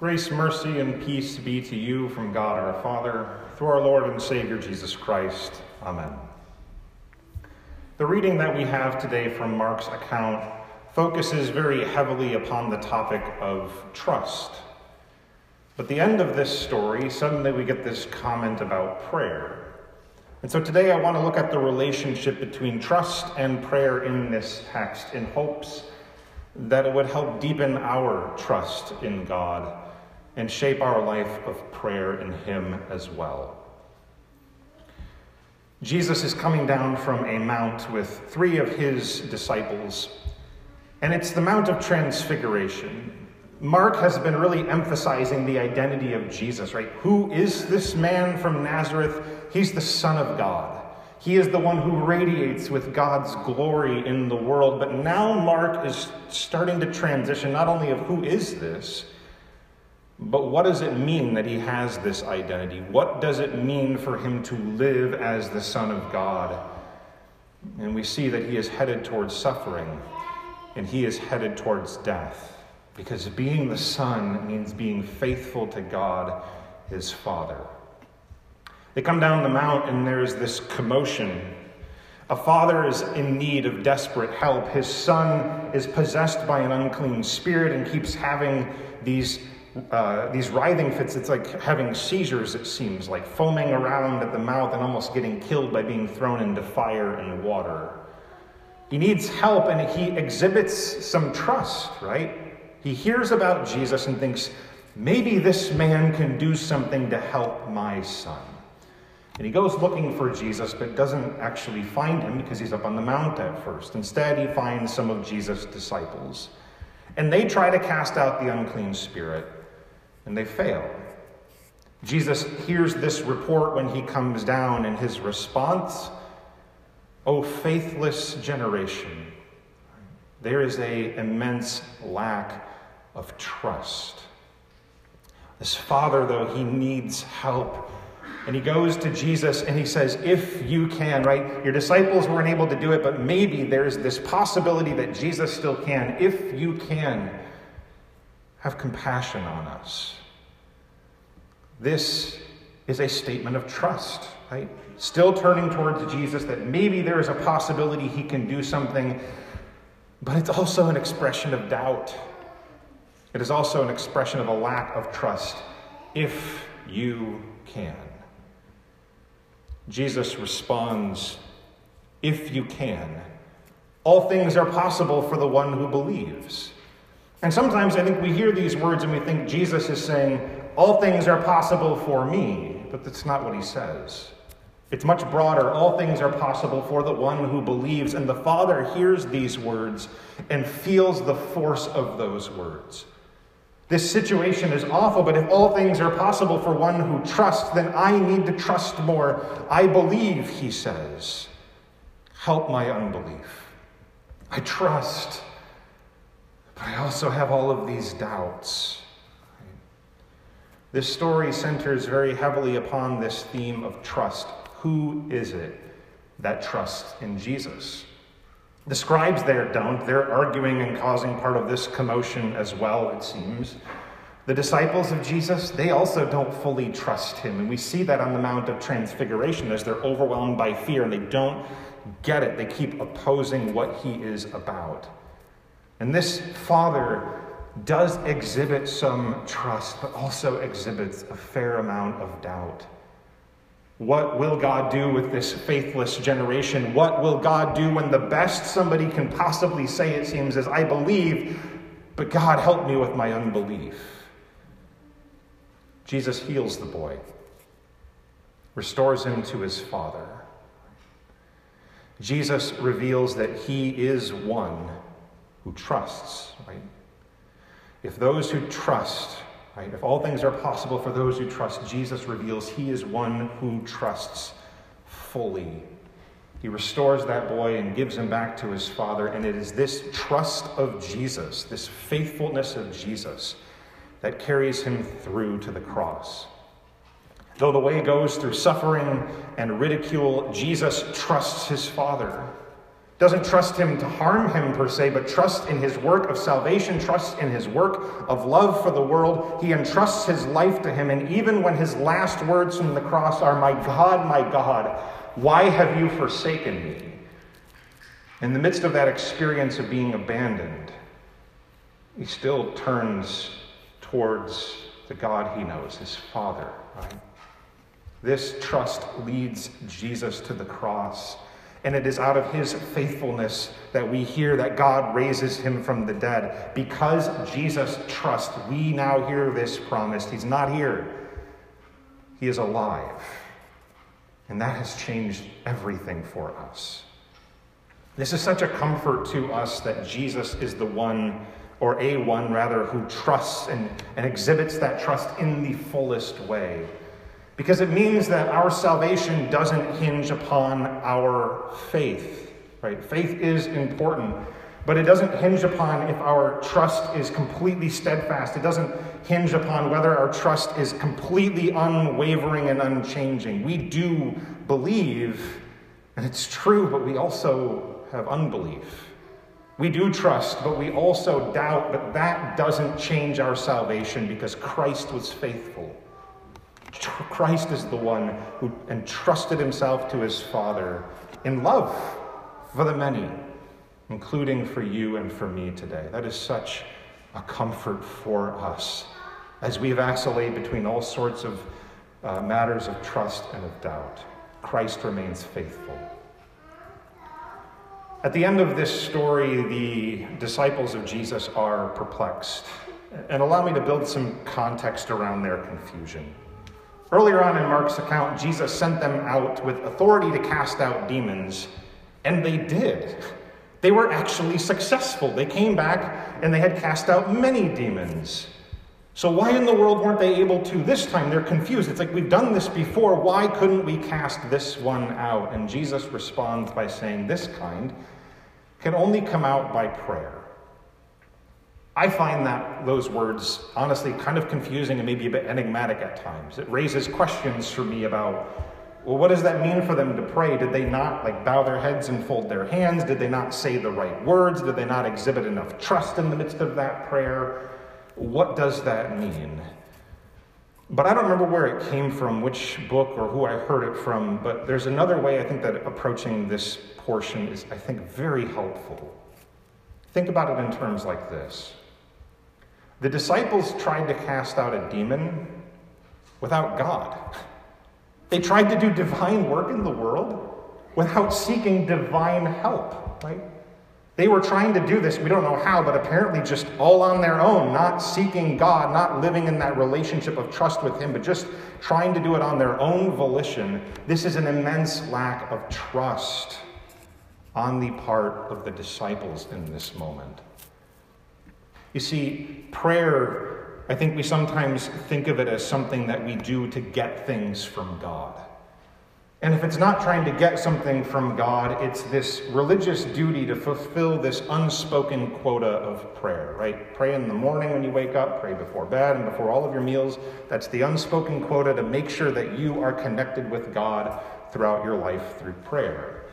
Grace, mercy, and peace be to you from God our Father, through our Lord and Savior Jesus Christ. Amen. The reading that we have today from Mark's account focuses very heavily upon the topic of trust. But the end of this story, suddenly we get this comment about prayer. And so today I want to look at the relationship between trust and prayer in this text in hopes that it would help deepen our trust in God and shape our life of prayer in Him as well. Jesus is coming down from a mount with three of his disciples, and it's the Mount of Transfiguration. Mark has been really emphasizing the identity of Jesus, right? Who is this man from Nazareth? He's the Son of God. He is the one who radiates with God's glory in the world. But now Mark is starting to transition not only of who is this, but what does it mean that he has this identity? What does it mean for him to live as the Son of God? And we see that he is headed towards suffering and he is headed towards death because being the Son means being faithful to God, his Father. They come down the mount and there's this commotion. A father is in need of desperate help. His son is possessed by an unclean spirit and keeps having these uh, these writhing fits, it's like having seizures, it seems, like foaming around at the mouth and almost getting killed by being thrown into fire and water. He needs help and he exhibits some trust, right? He hears about Jesus and thinks, maybe this man can do something to help my son. And he goes looking for Jesus, but doesn't actually find him because he's up on the mount at first. Instead, he finds some of Jesus' disciples. And they try to cast out the unclean spirit and they fail. Jesus hears this report when he comes down, and his response, O faithless generation, there is a immense lack of trust. This father, though, he needs help. And he goes to Jesus and he says, If you can, right? Your disciples weren't able to do it, but maybe there's this possibility that Jesus still can. If you can, have compassion on us. This is a statement of trust, right? Still turning towards Jesus that maybe there is a possibility he can do something, but it's also an expression of doubt. It is also an expression of a lack of trust, if you can. Jesus responds, If you can. All things are possible for the one who believes. And sometimes I think we hear these words and we think Jesus is saying, All things are possible for me, but that's not what he says. It's much broader. All things are possible for the one who believes. And the Father hears these words and feels the force of those words. This situation is awful, but if all things are possible for one who trusts, then I need to trust more. I believe, he says. Help my unbelief. I trust. But I also have all of these doubts. This story centers very heavily upon this theme of trust. Who is it that trusts in Jesus? The scribes there don't. They're arguing and causing part of this commotion as well, it seems. The disciples of Jesus, they also don't fully trust him. And we see that on the Mount of Transfiguration as they're overwhelmed by fear and they don't get it. They keep opposing what he is about. And this father does exhibit some trust, but also exhibits a fair amount of doubt. What will God do with this faithless generation? What will God do when the best somebody can possibly say, it seems, is, I believe, but God, help me with my unbelief? Jesus heals the boy, restores him to his father. Jesus reveals that he is one who trusts, right? If those who trust, right, if all things are possible for those who trust, Jesus reveals he is one who trusts fully. He restores that boy and gives him back to his father. And it is this trust of Jesus, this faithfulness of Jesus, that carries him through to the cross. Though the way goes through suffering and ridicule, Jesus trusts his Father doesn't trust him to harm him per se, but trust in his work of salvation, trust in his work of love for the world. He entrusts his life to him. And even when his last words from the cross are, My God, my God, why have you forsaken me? In the midst of that experience of being abandoned, he still turns towards the God he knows, his Father, right? This trust leads Jesus to the cross. And it is out of his faithfulness that we hear that God raises him from the dead. Because Jesus trusts, we now hear this promise. He's not here, he is alive. And that has changed everything for us. This is such a comfort to us that Jesus is the one, or a one rather, who trusts and, and exhibits that trust in the fullest way. Because it means that our salvation doesn't hinge upon our faith, right? Faith is important, but it doesn't hinge upon if our trust is completely steadfast. It doesn't hinge upon whether our trust is completely unwavering and unchanging. We do believe, and it's true, but we also have unbelief. We do trust, but we also doubt, but that doesn't change our salvation because Christ was faithful. Christ is the one who entrusted himself to his Father in love for the many, including for you and for me today. That is such a comfort for us as we vacillate between all sorts of uh, matters of trust and of doubt. Christ remains faithful. At the end of this story, the disciples of Jesus are perplexed. And allow me to build some context around their confusion. Earlier on in Mark's account, Jesus sent them out with authority to cast out demons, and they did. They were actually successful. They came back and they had cast out many demons. So, why in the world weren't they able to this time? They're confused. It's like, we've done this before. Why couldn't we cast this one out? And Jesus responds by saying, This kind can only come out by prayer. I find that those words honestly kind of confusing and maybe a bit enigmatic at times. It raises questions for me about well, what does that mean for them to pray? Did they not like bow their heads and fold their hands? Did they not say the right words? Did they not exhibit enough trust in the midst of that prayer? What does that mean? But I don't remember where it came from, which book or who I heard it from, but there's another way I think that approaching this portion is, I think, very helpful. Think about it in terms like this. The disciples tried to cast out a demon without God. They tried to do divine work in the world without seeking divine help, right? They were trying to do this, we don't know how, but apparently just all on their own, not seeking God, not living in that relationship of trust with Him, but just trying to do it on their own volition. This is an immense lack of trust on the part of the disciples in this moment. You see, prayer, I think we sometimes think of it as something that we do to get things from God. And if it's not trying to get something from God, it's this religious duty to fulfill this unspoken quota of prayer, right? Pray in the morning when you wake up, pray before bed and before all of your meals. That's the unspoken quota to make sure that you are connected with God throughout your life through prayer.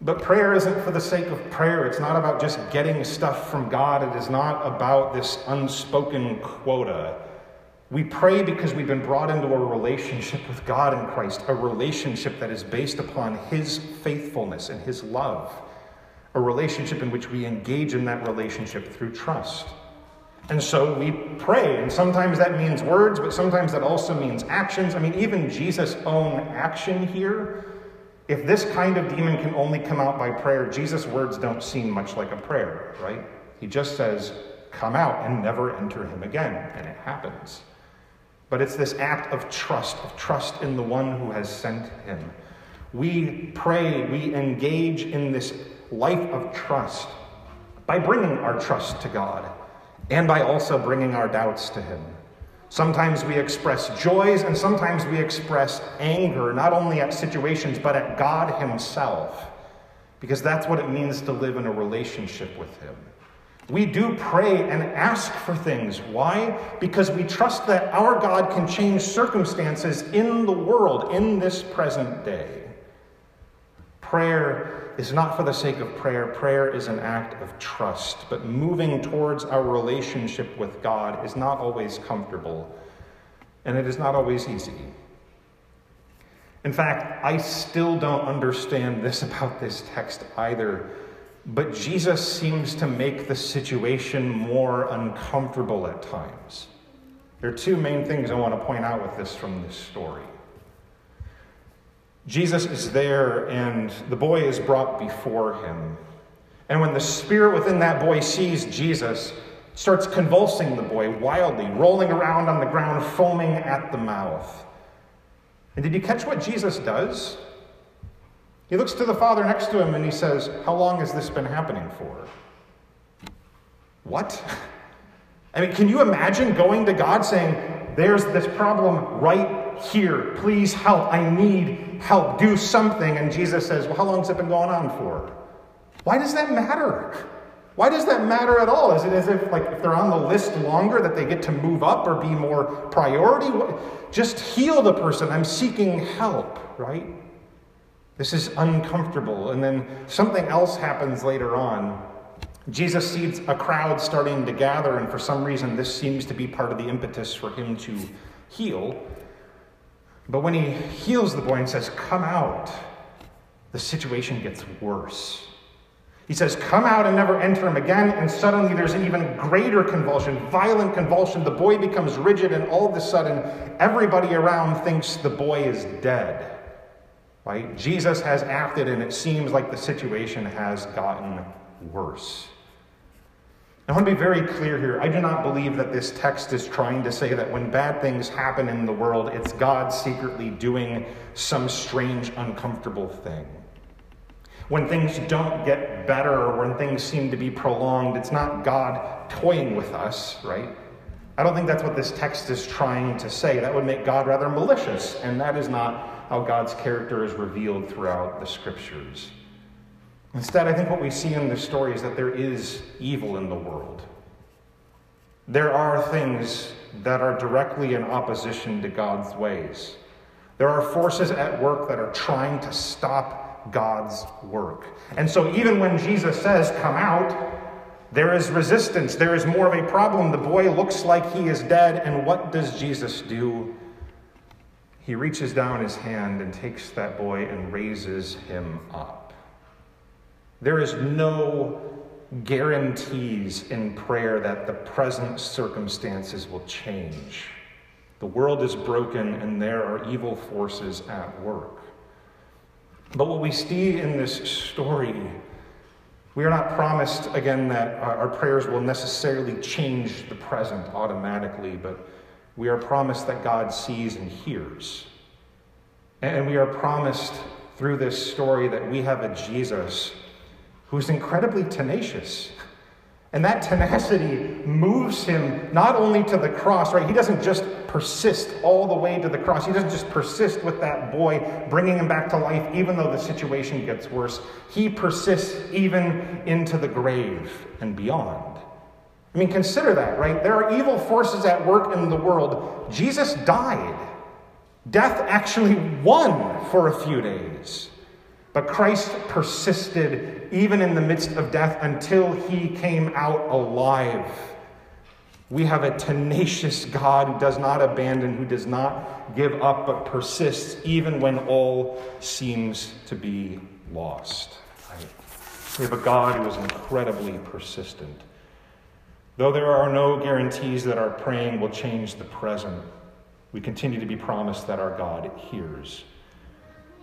But prayer isn't for the sake of prayer. It's not about just getting stuff from God. It is not about this unspoken quota. We pray because we've been brought into a relationship with God in Christ, a relationship that is based upon His faithfulness and His love, a relationship in which we engage in that relationship through trust. And so we pray, and sometimes that means words, but sometimes that also means actions. I mean, even Jesus' own action here if this kind of demon can only come out by prayer, Jesus' words don't seem much like a prayer, right? He just says, Come out and never enter him again. And it happens. But it's this act of trust, of trust in the one who has sent him. We pray, we engage in this life of trust by bringing our trust to God and by also bringing our doubts to him. Sometimes we express joys and sometimes we express anger, not only at situations, but at God Himself, because that's what it means to live in a relationship with Him. We do pray and ask for things. Why? Because we trust that our God can change circumstances in the world in this present day. Prayer is not for the sake of prayer, prayer is an act of trust. But moving towards our relationship with God is not always comfortable, and it is not always easy. In fact, I still don't understand this about this text either. But Jesus seems to make the situation more uncomfortable at times. There are two main things I want to point out with this from this story. Jesus is there, and the boy is brought before him. And when the spirit within that boy sees Jesus, starts convulsing the boy wildly, rolling around on the ground, foaming at the mouth. And did you catch what Jesus does? He looks to the father next to him and he says, How long has this been happening for? What? I mean, can you imagine going to God saying, There's this problem right here. Please help. I need help. Do something. And Jesus says, Well, how long has it been going on for? Why does that matter? Why does that matter at all? Is it as if, like, if they're on the list longer, that they get to move up or be more priority? Just heal the person. I'm seeking help, right? This is uncomfortable. And then something else happens later on. Jesus sees a crowd starting to gather, and for some reason, this seems to be part of the impetus for him to heal. But when he heals the boy and says, Come out, the situation gets worse. He says, Come out and never enter him again. And suddenly there's an even greater convulsion, violent convulsion. The boy becomes rigid, and all of a sudden, everybody around thinks the boy is dead. Right? Jesus has acted, and it seems like the situation has gotten worse. I want to be very clear here. I do not believe that this text is trying to say that when bad things happen in the world, it's God secretly doing some strange, uncomfortable thing. When things don't get better or when things seem to be prolonged, it's not God toying with us, right? I don't think that's what this text is trying to say. That would make God rather malicious, and that is not how God's character is revealed throughout the scriptures. Instead, I think what we see in this story is that there is evil in the world. There are things that are directly in opposition to God's ways. There are forces at work that are trying to stop God's work. And so, even when Jesus says, Come out, there is resistance. There is more of a problem. The boy looks like he is dead. And what does Jesus do? He reaches down his hand and takes that boy and raises him up. There is no guarantees in prayer that the present circumstances will change. The world is broken and there are evil forces at work. But what we see in this story, we are not promised again that our prayers will necessarily change the present automatically, but we are promised that God sees and hears. And we are promised through this story that we have a Jesus who's incredibly tenacious. And that tenacity moves him not only to the cross, right? He doesn't just persist all the way to the cross. He doesn't just persist with that boy, bringing him back to life, even though the situation gets worse. He persists even into the grave and beyond. I mean, consider that, right? There are evil forces at work in the world. Jesus died. Death actually won for a few days. But Christ persisted even in the midst of death until he came out alive. We have a tenacious God who does not abandon, who does not give up, but persists even when all seems to be lost. We have a God who is incredibly persistent. Though there are no guarantees that our praying will change the present, we continue to be promised that our God hears.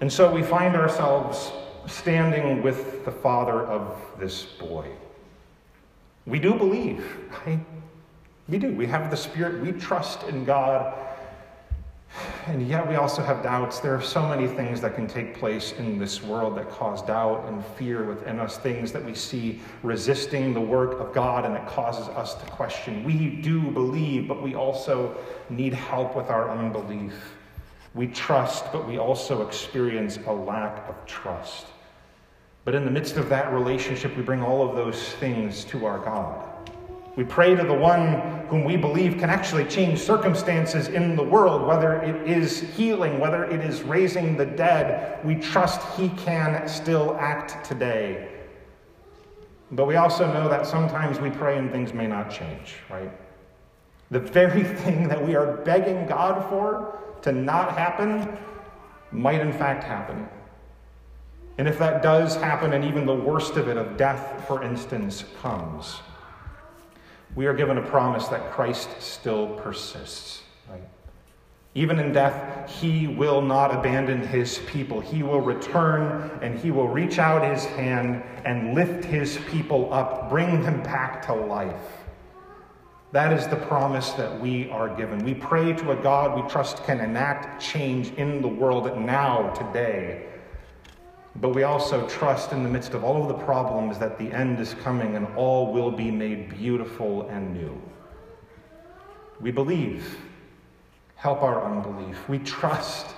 And so we find ourselves standing with the father of this boy. We do believe, right? We do. We have the Spirit. We trust in God and yet we also have doubts. There are so many things that can take place in this world that cause doubt and fear within us, things that we see resisting the work of God and it causes us to question. We do believe, but we also need help with our unbelief. We trust, but we also experience a lack of trust. But in the midst of that relationship, we bring all of those things to our God. We pray to the one whom we believe can actually change circumstances in the world, whether it is healing, whether it is raising the dead. We trust he can still act today. But we also know that sometimes we pray and things may not change, right? The very thing that we are begging God for to not happen might in fact happen. And if that does happen, and even the worst of it, of death, for instance, comes, we are given a promise that Christ still persists. Even in death, he will not abandon his people. He will return and he will reach out his hand and lift his people up, bring them back to life. That is the promise that we are given. We pray to a God we trust can enact change in the world now, today. But we also trust in the midst of all of the problems that the end is coming and all will be made beautiful and new. We believe. Help our unbelief. We trust,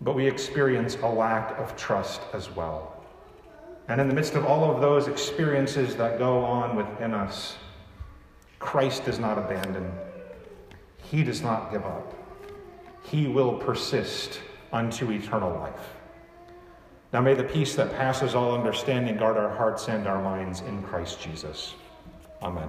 but we experience a lack of trust as well. And in the midst of all of those experiences that go on within us, Christ does not abandon. He does not give up. He will persist unto eternal life. Now may the peace that passes all understanding guard our hearts and our minds in Christ Jesus. Amen.